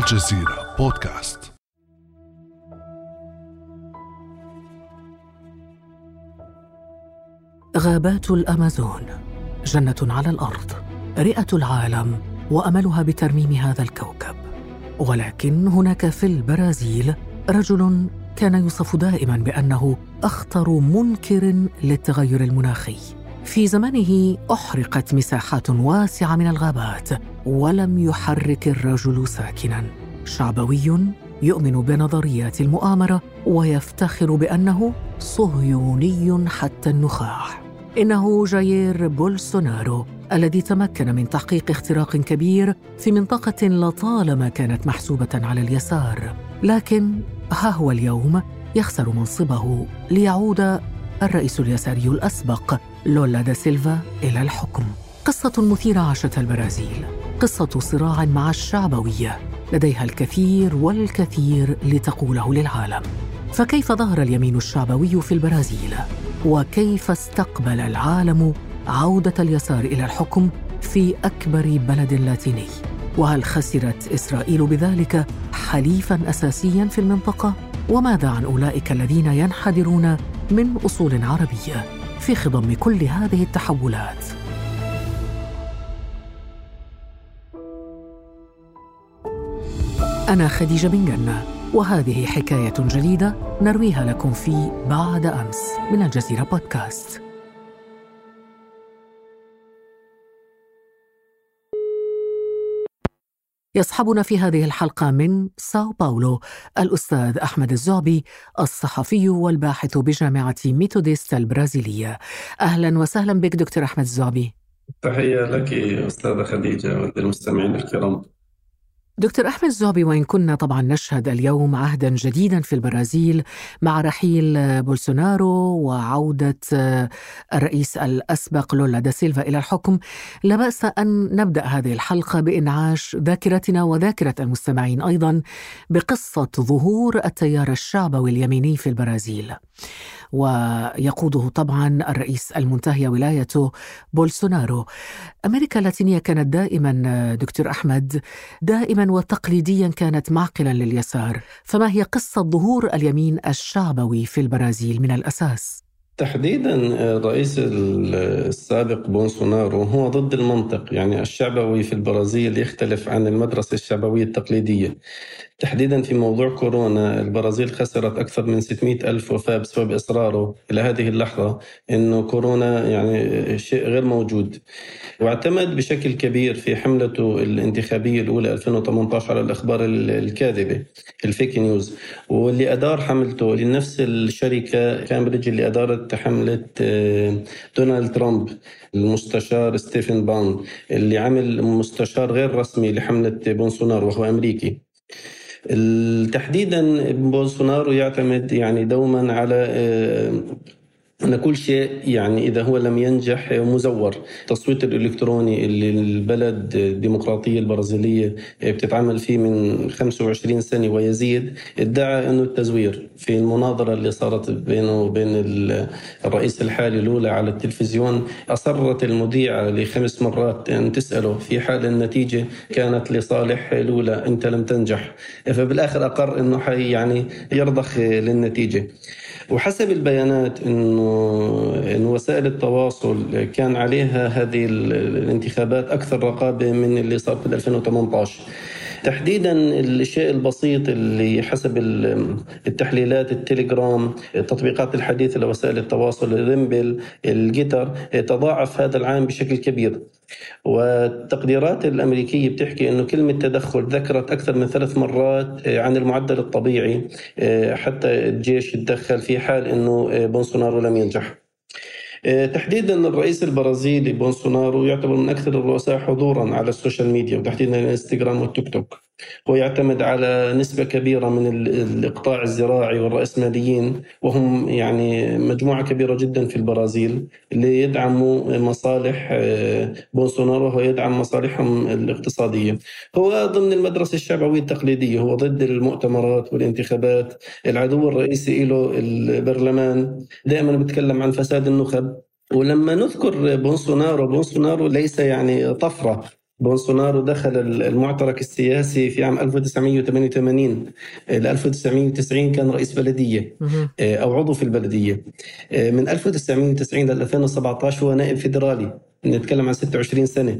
الجزيرة بودكاست. غابات الأمازون جنة على الأرض رئة العالم وأملها بترميم هذا الكوكب. ولكن هناك في البرازيل رجل كان يوصف دائما بأنه أخطر منكر للتغير المناخي. في زمنه أحرقت مساحات واسعة من الغابات ولم يحرك الرجل ساكنا. شعبوي يؤمن بنظريات المؤامرة ويفتخر بأنه صهيوني حتى النخاع. إنه جاير بولسونارو الذي تمكن من تحقيق اختراق كبير في منطقة لطالما كانت محسوبة على اليسار. لكن ها هو اليوم يخسر منصبه ليعود الرئيس اليساري الأسبق لولا دا سيلفا إلى الحكم. قصة مثيرة عاشتها البرازيل. قصة صراع مع الشعبويه لديها الكثير والكثير لتقوله للعالم. فكيف ظهر اليمين الشعبوي في البرازيل؟ وكيف استقبل العالم عودة اليسار إلى الحكم في أكبر بلد لاتيني؟ وهل خسرت إسرائيل بذلك حليفا اساسيا في المنطقة؟ وماذا عن أولئك الذين ينحدرون من أصول عربية؟ في خضم كل هذه التحولات. أنا خديجة بن جنة وهذه حكاية جديدة نرويها لكم في بعد أمس من الجزيرة بودكاست. يصحبنا في هذه الحلقة من ساو باولو الأستاذ أحمد الزعبي الصحفي والباحث بجامعة ميثوديست البرازيلية. أهلا وسهلا بك دكتور أحمد الزعبي. تحية لك أستاذة خديجة وللمستمعين الكرام. دكتور أحمد الزعبي وإن كنا طبعا نشهد اليوم عهدا جديدا في البرازيل مع رحيل بولسونارو وعودة الرئيس الأسبق لولا دا سيلفا إلى الحكم. لا بأس أن نبدأ هذه الحلقة بإنعاش ذاكرتنا وذاكرة المستمعين أيضا بقصة ظهور التيار الشعبوي اليميني في البرازيل. ويقوده طبعا الرئيس المنتهي ولايته بولسونارو. أمريكا اللاتينية كانت دائما دكتور أحمد دائما وتقليديا كانت معقلا لليسار فما هي قصة ظهور اليمين الشعبوي في البرازيل من الأساس؟ تحديدا الرئيس السابق بولسونارو هو ضد المنطق. يعني الشعبوي في البرازيل يختلف عن المدرسة الشعبوية التقليدية. تحديدا في موضوع كورونا البرازيل خسرت أكثر من 600 ألف وفاة بسبب إصراره إلى هذه اللحظة أنه كورونا يعني شيء غير موجود. واعتمد بشكل كبير في حملته الانتخابية الأولى 2018 على الأخبار الكاذبة ال fake news. واللي أدار حملته لنفس الشركة كامبريدج اللي أدارت حملة دونالد ترامب المستشار ستيفن بانون اللي عمل مستشار غير رسمي لحملة بونسونار وهو أمريكي. تحديدا بولسونارو يعتمد يعني دوما على أن كل شيء يعني إذا هو لم ينجح مزور. التصويت الإلكتروني اللي البلد الديمقراطية البرازيلية بتتعامل فيه من 25 سنة ويزيد ادعى أنه التزوير. في المناظرة اللي صارت بينه وبين الرئيس الحالي لولا على التلفزيون أصرت المذيعة لخمس مرات أن تسأله في حال النتيجة كانت لصالح لولا أنت لم تنجح. فبالآخر أقر أنه حي يعني يرضخ للنتيجة. وحسب البيانات انه إن وسائل التواصل كان عليها هذه الانتخابات أكثر رقابة من اللي صار في 2018 تحديدا الشيء البسيط اللي حسب التحليلات التليجرام التطبيقات الحديثة لوسائل التواصل ال Rumble ال Gettr تضاعف هذا العام بشكل كبير. والتقديرات الأمريكية بتحكي أنه كلمة تدخل ذكرت أكثر من ثلاث مرات عن المعدل الطبيعي حتى الجيش يتدخل في حال أنه بولسونارو لم ينجح. تحديدا الرئيس البرازيلي بولسونارو يعتبر من أكثر الرؤساء حضورا على ال social media وتحديدا الانستغرام والتيك توك. هو يعتمد على نسبة كبيرة من الإقطاع الزراعي والرأسماليين وهم يعني مجموعة كبيرة جدا في البرازيل اللي يدعموا مصالح بولسونارو ويدعم مصالحهم الاقتصادية. هو ضمن المدرسة الشعبوية التقليدية هو ضد المؤتمرات والانتخابات. العدو الرئيسي له البرلمان دائما بيتكلم عن فساد النخب. ولما نذكر بولسونارو بولسونارو ليس يعني طفرة بولسونارو دخل المعترك السياسي في عام 1988 ل 1990 كان رئيس بلدية أو عضو في البلدية. من 1990 ل 2017 هو نائب فيدرالي. نتكلم عن 26 سنة.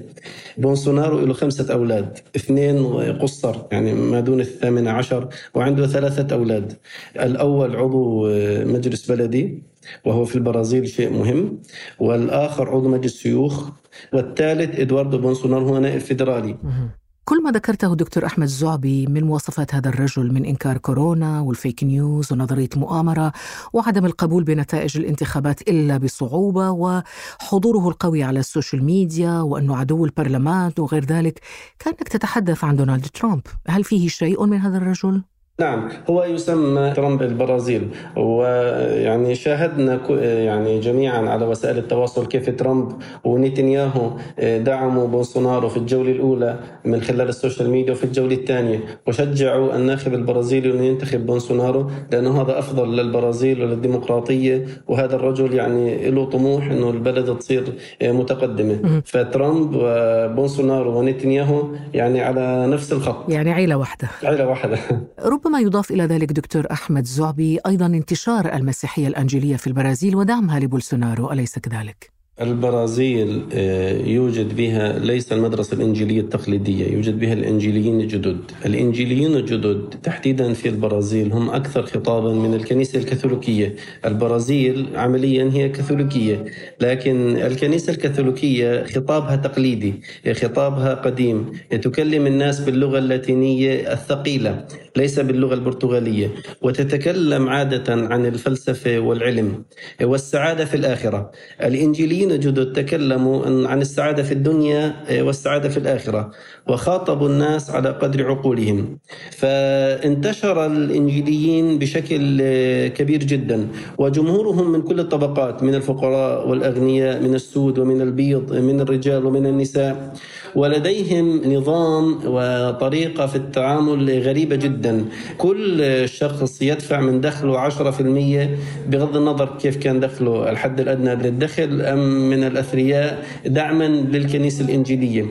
بونسونارو له خمسة أولاد اثنين قصر يعني ما دون الثامنة عشر وعنده ثلاثة أولاد. الأول عضو مجلس بلدي. وهو في البرازيل شيء مهم. والآخر عضو مجلس شيوخ. والثالث إدواردو بولسونارو هو نائب فيدرالي. كل ما ذكرته دكتور أحمد الزعبي من مواصفات هذا الرجل من إنكار كورونا وال fake news ونظرية مؤامرة وعدم القبول بنتائج الانتخابات إلا بصعوبة وحضوره القوي على ال social media وأنه عدو البرلمان وغير ذلك كأنك تتحدث عن دونالد ترامب. هل فيه شيء من هذا الرجل؟ نعم هو يسمى ترامب البرازيل. ويعني شاهدنا يعني جميعا على وسائل التواصل كيف ترامب ونتنياهو دعموا بولسونارو في الجولة الأولى من خلال ال social media وفي الجولة الثانية. وشجعوا الناخب البرازيلي أنه ينتخب بولسونارو لأنه هذا أفضل للبرازيل وللديمقراطية. وهذا الرجل يعني له طموح أنه البلد تصير متقدمة. فترامب وبولسونارو ونتنياهو يعني على نفس الخط. يعني عيلة واحدة. عيلة واحدة. ربما ربما يضاف إلى ذلك دكتور أحمد زعبي أيضا انتشار المسيحية الأنجيلية في البرازيل ودعمها لبولسونارو أليس كذلك؟ البرازيل آه، يوجد بها ليس المدرسة الإنجيلية التقليدية يوجد بها الإنجيليين الجدد. الإنجيليين الجدد تحديدا في البرازيل هم أكثر خطابا من الكنيسة الكاثوليكية. البرازيل عمليا هي كاثوليكية لكن الكنيسة الكاثوليكية خطابها تقليدي خطابها قديم. تكلم الناس باللغة اللاتينية الثقيلة. ليس باللغة البرتغالية وتتكلم عادة عن الفلسفة والعلم والسعادة في الآخرة. الإنجيليين الجدد تكلموا عن السعادة في الدنيا والسعادة في الآخرة. وخاطبوا الناس على قدر عقولهم. فانتشر الإنجيليين بشكل كبير جدا وجمهورهم من كل الطبقات من الفقراء والأغنياء من السود ومن البيض من الرجال ومن النساء. ولديهم نظام وطريقة في التعامل غريبة جدا. كل شخص يدفع من دخله 10% بغض النظر كيف كان دخله الحد الأدنى للدخل أم من الأثرياء دعما للكنيسة الإنجيلية.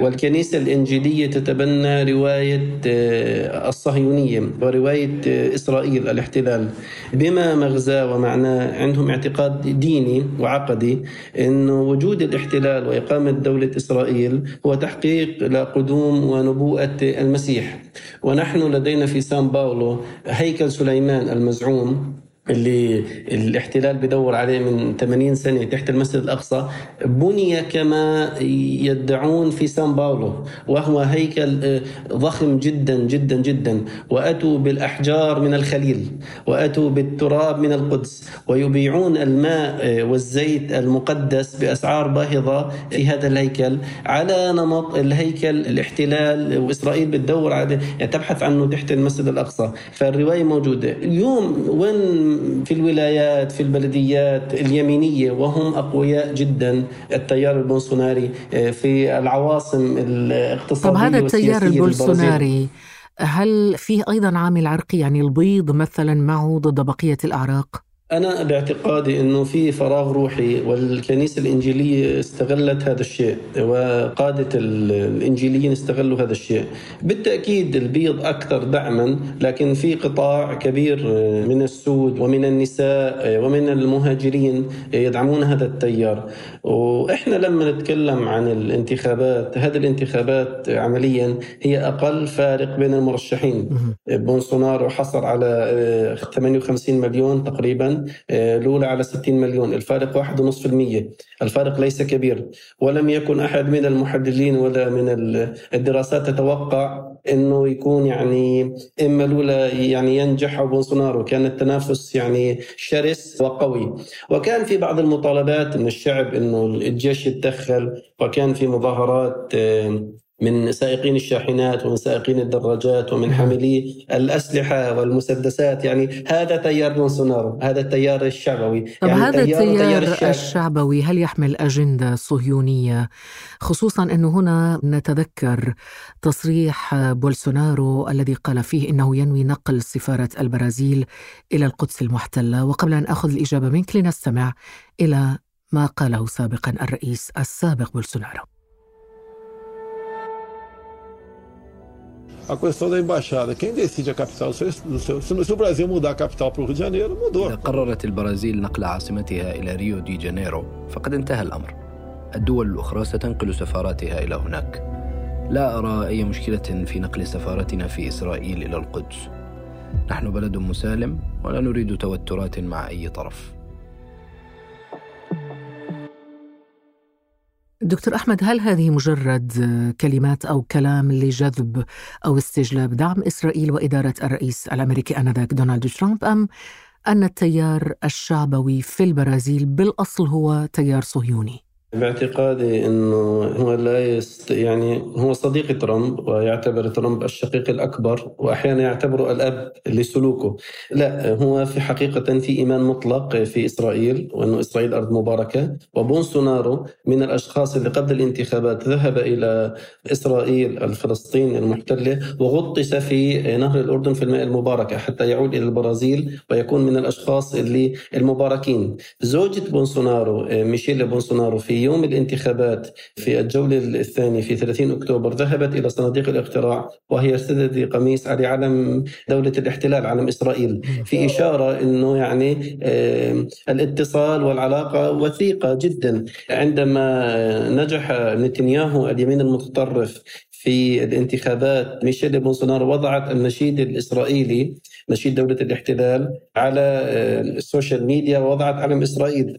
والكنيسة الإنجيلية تتبنى رواية آه، الصهيونية ورواية آه، إسرائيل الاحتلال. بما مغزاه ومعناه عندهم اعتقاد ديني وعقدي أن وجود الاحتلال وإقامة دولة إسرائيل هو تحقيق لقدوم ونبوءة المسيح. ونحن لدينا في سان باولو هيكل سليمان المزعوم اللي الاحتلال بدور عليه من 80 سنة تحت المسجد الأقصى بني كما يدعون في سان باولو وهو هيكل آه، ضخم جدا جدا جدا. وأتوا بالأحجار من الخليل وأتوا بالتراب من القدس ويبيعون الماء آه، والزيت المقدس بأسعار باهظة في هذا الهيكل. على نمط الهيكل الاحتلال وإسرائيل بتدور على يعني تبحث عنه تحت المسجد الأقصى. فالرواية موجودة. اليوم وين في الولايات في البلديات اليمينية وهم أقوياء جدا التيار البولسوناري آه، في العواصم الاقتصادية طب هذا التيار البولسوناري هل فيه أيضا عامل عرقي يعني البيض مثلا معه ضد بقية الأعراق؟ أنا باعتقادي أنه في فراغ روحي والكنيسة الإنجيلية استغلت هذا الشيء وقادة الإنجيليين استغلوا هذا الشيء. بالتأكيد البيض أكثر دعما لكن في قطاع كبير من السود ومن النساء ومن المهاجرين يدعمون هذا التيار. وإحنا لما نتكلم عن الانتخابات هذه الانتخابات عمليا هي أقل فارق بين المرشحين. بولسونارو حصل على 58 مليون تقريبا. لولا على 60 مليون الفارق 1.5% الفارق ليس كبير. ولم يكن أحد من المحللين ولا من الدراسات تتوقع أنه يكون يعني إما لولا يعني ينجح أو بولسونارو. كان التنافس يعني شرس وقوي. وكان في بعض المطالبات من الشعب أنه الجيش يتدخل وكان في مظاهرات من سائقين الشاحنات ومن سائقين الدراجات ومن حاملي الأسلحة والمسدسات. يعني هذا تيار بونسونارو هذا التيار الشعبوي. طب يعني هذا التيار, التيار الشعب. الشعبوي هل يحمل أجندة صهيونية؟ خصوصا أنه هنا نتذكر تصريح بولسونارو الذي قال فيه إنه ينوي نقل سفارة البرازيل إلى القدس المحتلة. وقبل أن أخذ الإجابة منك لنستمع إلى ما قاله سابقا الرئيس السابق بولسونارو. A questão da embaixada. Quem decide a capital do seu, se o Brasil mudar a capital para o Rio de Janeiro, mudou. إذا قررت البرازيل نقل عاصمتها إلى ريو دي جانيرو فقد انتهى الأمر. الدول الأخرى ستنقل سفاراتها إلى هناك. لا أرى أي مشكلة في نقل سفارتنا في إسرائيل إلى القدس. نحن بلد مسالم ولا نريد توترات مع أي طرف. دكتور أحمد هل هذه مجرد كلمات أو كلام لجذب أو استجلاب دعم إسرائيل وإدارة الرئيس الأمريكي آنذاك دونالد ترامب أم أن التيار الشعبوي في البرازيل بالأصل هو تيار صهيوني؟ باعتقادي إنه هو لا يست يعني هو صديق ترامب ويعتبر ترامب الشقيق الأكبر وأحيانا يعتبره الأب لسلوكه. لا هو في حقيقة في إيمان مطلق في إسرائيل وانه إسرائيل أرض مباركة وبولسونارو من الأشخاص اللي قبل الانتخابات ذهب إلى إسرائيل الفلسطين المحتله وغطس في نهر الأردن في الماء المباركة حتى يعود إلى البرازيل ويكون من الأشخاص اللي المباركين. زوجة بولسونارو ميشيل بولسونارو في يوم الانتخابات في الجولة الثانية في 30 أكتوبر ذهبت إلى صناديق الاقتراع وهي ارتدت قميص عليه علم دولة الاحتلال علم إسرائيل في إشارة أنه يعني الاتصال والعلاقة وثيقة جدا. عندما نجح نتنياهو اليمين المتطرف في الانتخابات. ميشيل بولسونارو وضعت النشيد الإسرائيلي نشيد دولة الاحتلال على ال social media ووضعت علم إسرائيل.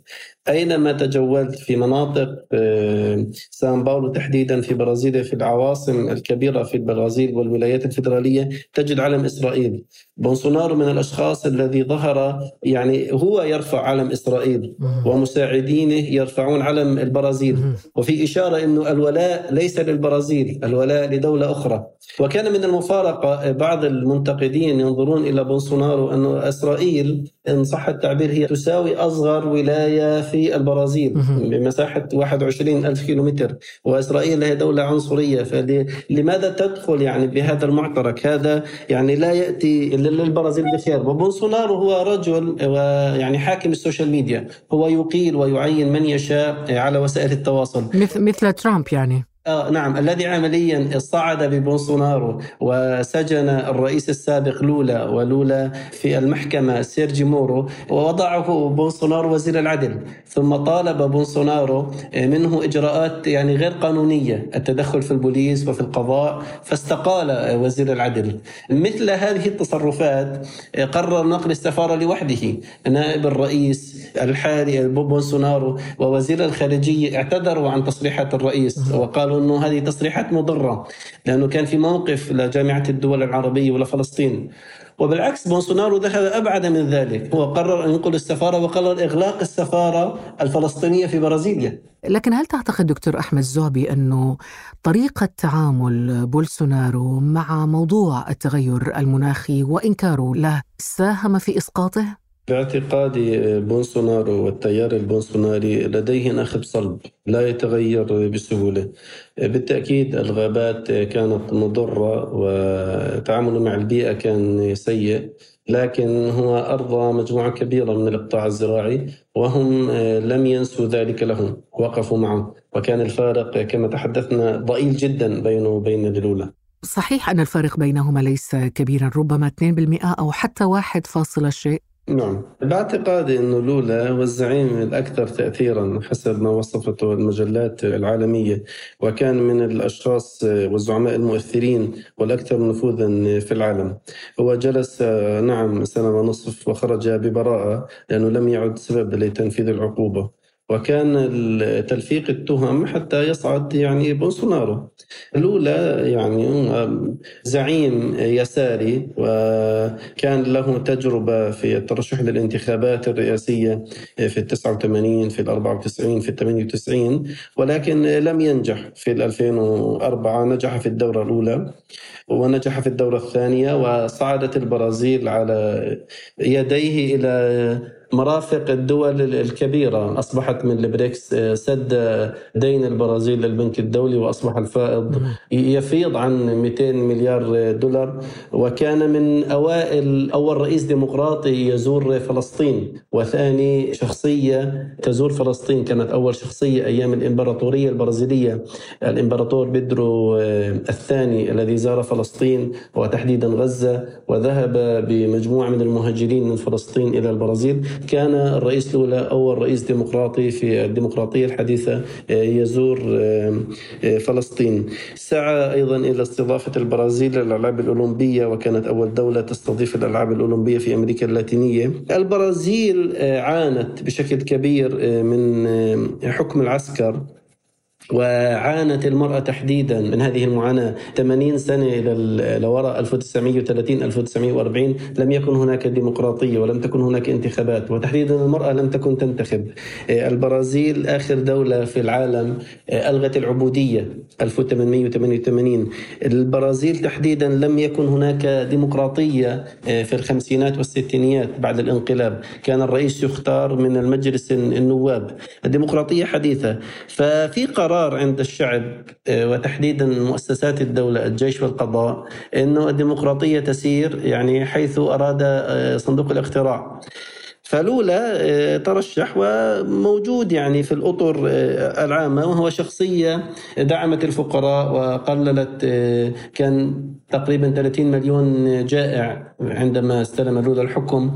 أينما تجولت في مناطق آه، سان باولو تحديدا في برازيليا في العواصم الكبيرة في البرازيل والولايات الفيدرالية تجد علم إسرائيل. بولسونارو من الأشخاص الذي ظهر يعني هو يرفع علم إسرائيل ومساعدينه يرفعون علم البرازيل. وفي إشارة أنه الولاء ليس للبرازيل الولاء لدولة أخرى. وكان من المفارقة بعض المنتقدين ينظرون إلى بولسونارو أن إسرائيل إن صح التعبير هي تساوي أصغر ولاية في البرازيل بمساحة 21 ألف كيلومتر. وإسرائيل هي دولة عنصرية. فلماذا تدخل يعني بهذا المعترك؟ هذا يعني لا يأتي للبرازيل بخير. وبولسونارو هو رجل يعني حاكم ال social media. هو يقيل ويعين من يشاء على وسائل التواصل. مثل ترامب يعني. آه نعم. الذي عمليا صعد ببولسونارو وسجن الرئيس السابق لولا ولولا في المحكمة سيرجيو مورو ووضعه بولسونارو وزير العدل. ثم طالب بولسونارو منه إجراءات يعني غير قانونية التدخل في البوليس وفي القضاء فاستقال وزير العدل. مثل هذه التصرفات قرر نقل السفارة لوحده. نائب الرئيس الحالي بولسونارو ووزير الخارجية اعتذروا عن تصريحات الرئيس وقالوا قالوا إنه هذه تصريحات مضرة لأنه كان في موقف لجامعه الدول العربية ولفلسطين وبالعكس بولسونارو ذهب أبعد من ذلك. هو قرر أن ينقل السفارة وقرر إغلاق السفارة الفلسطينية في برازيليا. لكن هل تعتقد دكتور أحمد زعبي أنه طريقة تعامل بولسونارو مع موضوع التغير المناخي وإنكاره له ساهم في إسقاطه؟ باعتقادي بولسونارو والتيار البولسوناري لديه ناخب صلب لا يتغير بسهولة. بالتأكيد الغابات كانت مضرة وتعامله مع البيئة كان سيء لكن هو أرضى مجموعة كبيرة من الإقطاع الزراعي وهم لم ينسوا ذلك لهم وقفوا معه. وكان الفارق كما تحدثنا ضئيل جدا بينه وبين الأولى صحيح أن الفارق بينهما ليس كبيرا ربما 2% أو حتى 1 شيء. نعم. باعتقادي أنه لولا هو الزعيم الأكثر تأثيرا حسب ما وصفته المجلات العالمية وكان من الأشخاص والزعماء المؤثرين والأكثر نفوذا في العالم. هو جلس نعم سنة ونصف وخرج ببراءة لأنه لم يعد سبب لتنفيذ العقوبة. وكان تلفيق التهم حتى يصعد يعني بونسونارو. الأولى يعني زعيم يساري وكان له تجربة في الترشح للانتخابات الرئاسية في ال 89 في ال 94 في ال 98 ولكن لم ينجح في 2004 نجح في الدورة الأولى ونجح في الدورة الثانية وصعدت البرازيل على يديه إلى مرافق الدول الكبيرة. أصبحت من البريكس سد دين البرازيل للبنك الدولي وأصبح الفائض. يفيض عن 200 مليار دولار. وكان من أوائل أول رئيس ديمقراطي يزور فلسطين. وثاني شخصية تزور فلسطين. كانت أول شخصية أيام الإمبراطورية البرازيلية. الإمبراطور بيدرو الثاني الذي زار فلسطين وتحديدا غزة. وذهب بمجموعة من المهاجرين من فلسطين إلى البرازيل. كان الرئيس لولا أول رئيس ديمقراطي في الديمقراطية الحديثة يزور فلسطين. سعى أيضا إلى استضافة البرازيل للألعاب الأولمبية وكانت أول دولة تستضيف الألعاب الأولمبية في أمريكا اللاتينية. البرازيل عانت بشكل كبير من حكم العسكر. وعانت المرأة تحديدا من هذه المعاناة 80 سنة إلى لوراء 1930 1940 لم يكن هناك ديمقراطية ولم تكن هناك انتخابات وتحديدا المرأة لم تكن تنتخب. البرازيل آخر دولة في العالم ألغت العبودية 1888 البرازيل تحديدا لم يكن هناك ديمقراطية في الخمسينات والستينيات بعد الانقلاب. كان الرئيس يختار من المجلس النواب. الديمقراطية حديثة. ففي قرار قرار عند الشعب وتحديدا مؤسسات الدولة الجيش والقضاء أنه الديمقراطية تسير يعني حيث أراد صندوق الاقتراع. فلولا ترشح وموجود يعني في الأطر العامة وهو شخصية دعمت الفقراء وقللت كان تقريبا 30 مليون جائع عندما استلم لولا الحكم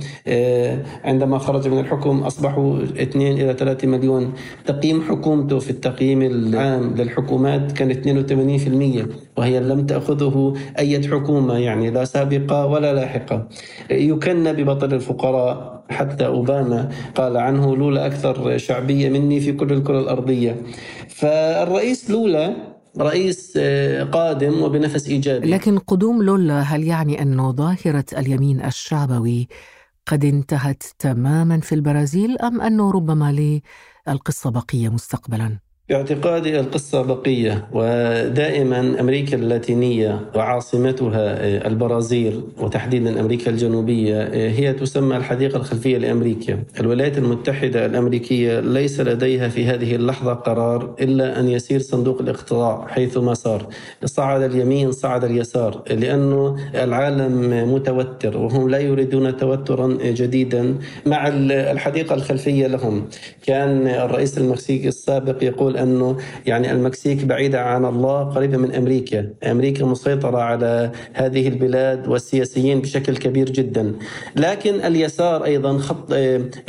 عندما خرج من الحكم أصبحوا 2 إلى 3 مليون. تقييم حكومته في التقييم العام للحكومات كان 82% وهي لم تأخذه أي حكومة يعني لا سابقة ولا لاحقة. يكن ببطل الفقراء حتى أوباما قال عنه لولا أكثر شعبية مني في كل الكرة الأرضية فالرئيس لولا رئيس قادم وبنفس إيجابي لكن قدوم لولا هل يعني أن ظاهرة اليمين الشعبوي قد انتهت تماما في البرازيل أم أنه ربما للقصة بقية مستقبلا؟ باعتقادي القصة بقية ودائما أمريكا اللاتينية وعاصمتها البرازيل وتحديدا أمريكا الجنوبية هي تسمى الحديقة الخلفية لأمريكا. الولايات المتحدة الأمريكية ليس لديها في هذه اللحظة قرار إلا أن يسير صندوق الاقتراع حيث ما صار. صعد اليمين صعد اليسار لأنه العالم متوتر وهم لا يريدون توترا جديدا مع الحديقة الخلفية لهم. كان الرئيس المكسيكي السابق يقول أنه يعني المكسيك بعيدة عن الله قريبة من أمريكا، أمريكا مسيطرة على هذه البلاد والسياسيين بشكل كبير جدا، لكن اليسار أيضا خط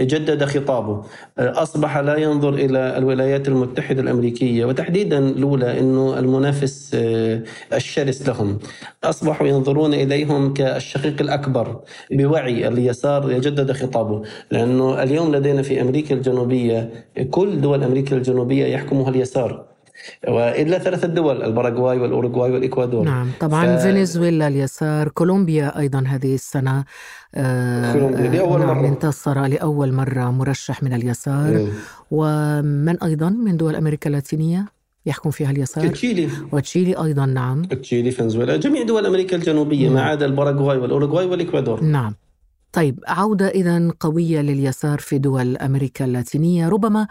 جدد خطابه، أصبح لا ينظر إلى الولايات المتحدة الأمريكية وتحديدا لولا إنه المنافس الشرس لهم، أصبحوا ينظرون إليهم كالشقيق الأكبر بوعي. اليسار يجدد خطابه، لأنه اليوم لدينا في أمريكا الجنوبية كل دول أمريكا الجنوبية يحكم يحكمها اليسار وإلا ثلاثة دول الباراغواي والأوروغواي والإكوادور. نعم طبعا ف... فنزويلا اليسار كولومبيا أيضا هذه السنة آه كولومبيا لأول نعم مرة. انتصر لأول مرة مرشح من اليسار. مم. ومن أيضا من دول أمريكا اللاتينية يحكم فيها اليسار؟ تشيلي. وتشيلي أيضا نعم. تشيلي فنزويلا. جميع دول أمريكا الجنوبية ما عدا الباراغواي والأوروغواي والإكوادور. نعم. طيب عودة إذا قوية لليسار في دول أمريكا اللاتينية ربما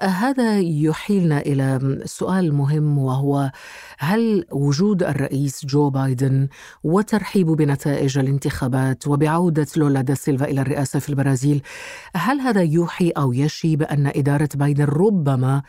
هذا يحيلنا إلى سؤال مهم وهو هل وجود الرئيس جو بايدن وترحيب بنتائج الانتخابات وبعودة لولا دا سيلفا إلى الرئاسة في البرازيل هل هذا يوحي أو يشي بأن إدارة بايدن ربما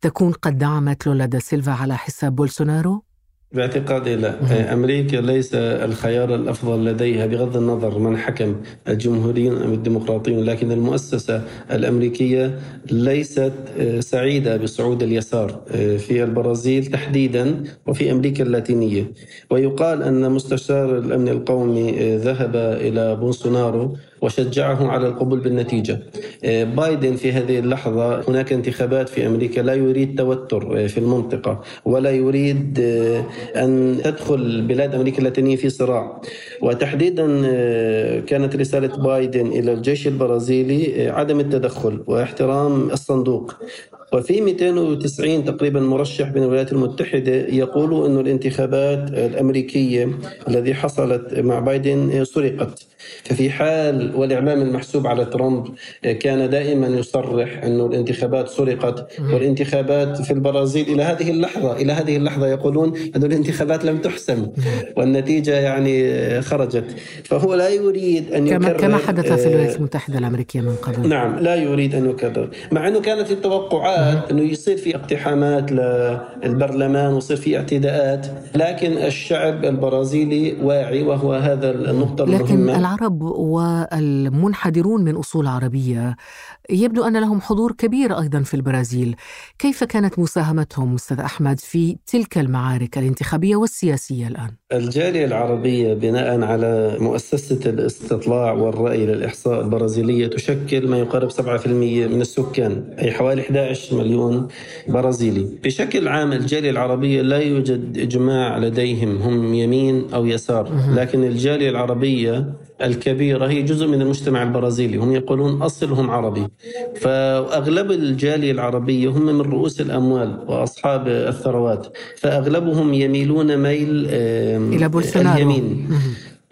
تكون قد دعمت لولا دا سيلفا على حساب بولسونارو؟ باعتقادي لا. أمريكا ليس الخيار الأفضل لديها بغض النظر من حكم الجمهوريون ام الديمقراطيون لكن المؤسسة الأمريكية ليست سعيدة بصعود اليسار في البرازيل تحديدا وفي أمريكا اللاتينية. ويقال أن مستشار الأمن القومي ذهب إلى بولسونارو وشجعه على القبول بالنتيجة. بايدن في هذه اللحظة هناك انتخابات في أمريكا. لا يريد توتر في المنطقة ولا يريد أن تدخل بلاد أمريكا اللاتينية في صراع. وتحديدا كانت رسالة بايدن إلى الجيش البرازيلي عدم التدخل واحترام الصندوق. وفي 290 تقريبا مرشح من الولايات المتحدة يقولوا أن الانتخابات الأمريكية الذي حصلت مع بايدن سرقت. ففي حال والإعلام المحسوب على ترامب كان دائما يصرح أن الانتخابات سرقت والانتخابات في البرازيل إلى هذه اللحظة إلى هذه اللحظة يقولون أن الانتخابات لم تحسم والنتيجة يعني خرجت. فهو لا يريد أن كما يكرر كما حدث في الولايات المتحدة الأمريكية من قبل. نعم لا يريد أن يكرر. مع أنه كانت التوقعات أنه يصير في اقتحامات للبرلمان ويصير في اعتداءات لكن الشعب البرازيلي واعي وهو هذا النقطة لكن المهمة العرب والمنحدرون من أصول عربية يبدو أن لهم حضور كبير أيضا في البرازيل. كيف كانت مساهمتهم أستاذ أحمد في تلك المعارك الانتخابية والسياسية الآن؟ الجالية العربية بناء على مؤسسة الاستطلاع والرأي للإحصاء البرازيلية تشكل ما يقارب 7% من السكان أي حوالي 11 مليون برازيلي. بشكل عام الجالية العربية لا يوجد إجماع لديهم هم يمين أو يسار. لكن الجالية العربية الكبيرة هي جزء من المجتمع البرازيلي هم يقولون أصلهم عربي. فأغلب الجالية العربية هم من رؤوس الأموال وأصحاب الثروات فأغلبهم يميلون ميل إلى بولسونارو. اليمين.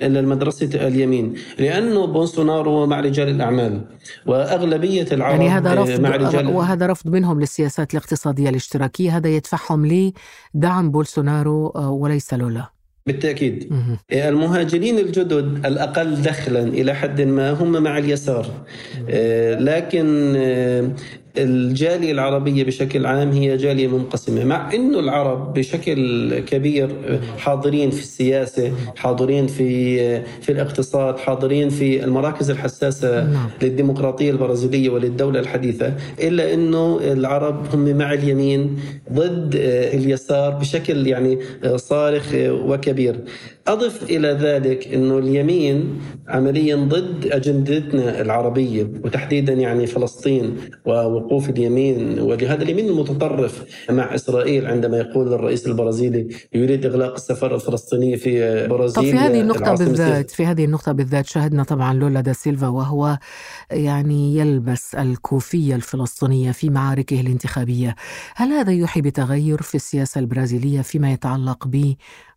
إلى المدرسة اليمين لأنه بولسونارو مع رجال الأعمال وأغلبية العرب يعني هذا رفض مع رجال وهذا رفض منهم للسياسات الاقتصادية الاشتراكية هذا يدفعهم لدعم بولسونارو آه، وليس لولا. بالتأكيد. مهم. المهاجرين الجدد الأقل دخلا إلى حد ما هم مع اليسار. آه، لكن آه، الجالية العربية بشكل عام هي جالية منقسمة مع أنه العرب بشكل كبير حاضرين في السياسة حاضرين في في الاقتصاد حاضرين في المراكز الحساسة نعم. للديمقراطية البرازيلية وللدولة الحديثة إلا أنه العرب هم مع اليمين ضد آه، اليسار بشكل يعني آه، صارخ آه، وكبير أضف إلى ذلك أنه اليمين عمليا ضد أجندتنا العربية وتحديدا يعني فلسطين ووقوف اليمين ولهذا اليمين المتطرف مع إسرائيل عندما يقول الرئيس البرازيلي يريد إغلاق السفارة الفلسطينية في طب برازيل في هذه النقطة العاصمة بالذات في هذه النقطة بالذات شاهدنا طبعا لولا دا سيلفا وهو يعني يلبس الكوفية الفلسطينية في معاركه الانتخابية هل هذا يوحي بتغير في السياسة البرازيلية فيما يتعلق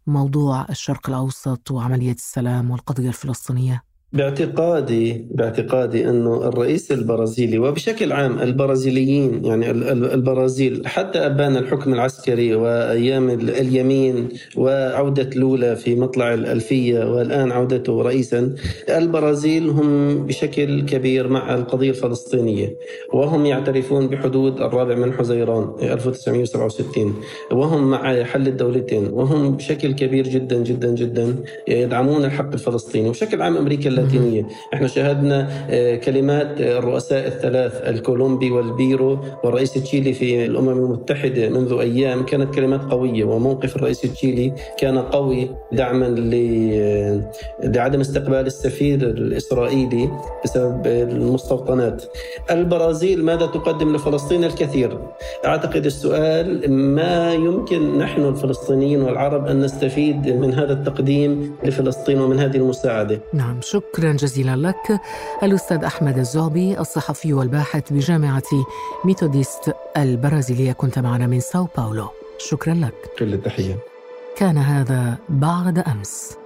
بموضوع الشرق الأوسط وعملية السلام والقضية الفلسطينية؟ باعتقادي باعتقادي أنه الرئيس البرازيلي وبشكل عام البرازيليين يعني ال- ال- البرازيل حتى أبان الحكم العسكري وأيام ال- اليمين وعودة لولا في مطلع الألفية والآن عودته رئيسا البرازيل هم بشكل كبير مع القضية الفلسطينية وهم يعترفون بحدود الرابع من حزيران 1967 وهم مع حل الدولتين وهم بشكل كبير جدا جدا جدا يدعمون الحق الفلسطيني وبشكل عام أمريكا اللاتينية. إحنا شاهدنا آه، كلمات آه، الرؤساء الثلاث الكولومبي والبيرو والرئيس تشيلي في الأمم المتحدة منذ أيام. كانت كلمات قوية وموقف الرئيس التشيلي كان قوي دعما ل- لعدم استقبال السفير الإسرائيلي بسبب المستوطنات. البرازيل ماذا تقدم لفلسطين الكثير؟ أعتقد السؤال ما يمكن نحن الفلسطينيين والعرب أن نستفيد من هذا التقديم لفلسطين ومن هذه المساعدة. نعم شكرا. جزيلا لك. الأستاذ أحمد الزعبي الصحفي والباحث بجامعة ميثوديست البرازيلية كنت معنا من ساو باولو. شكرا لك. كل التحية. كان هذا بعد أمس.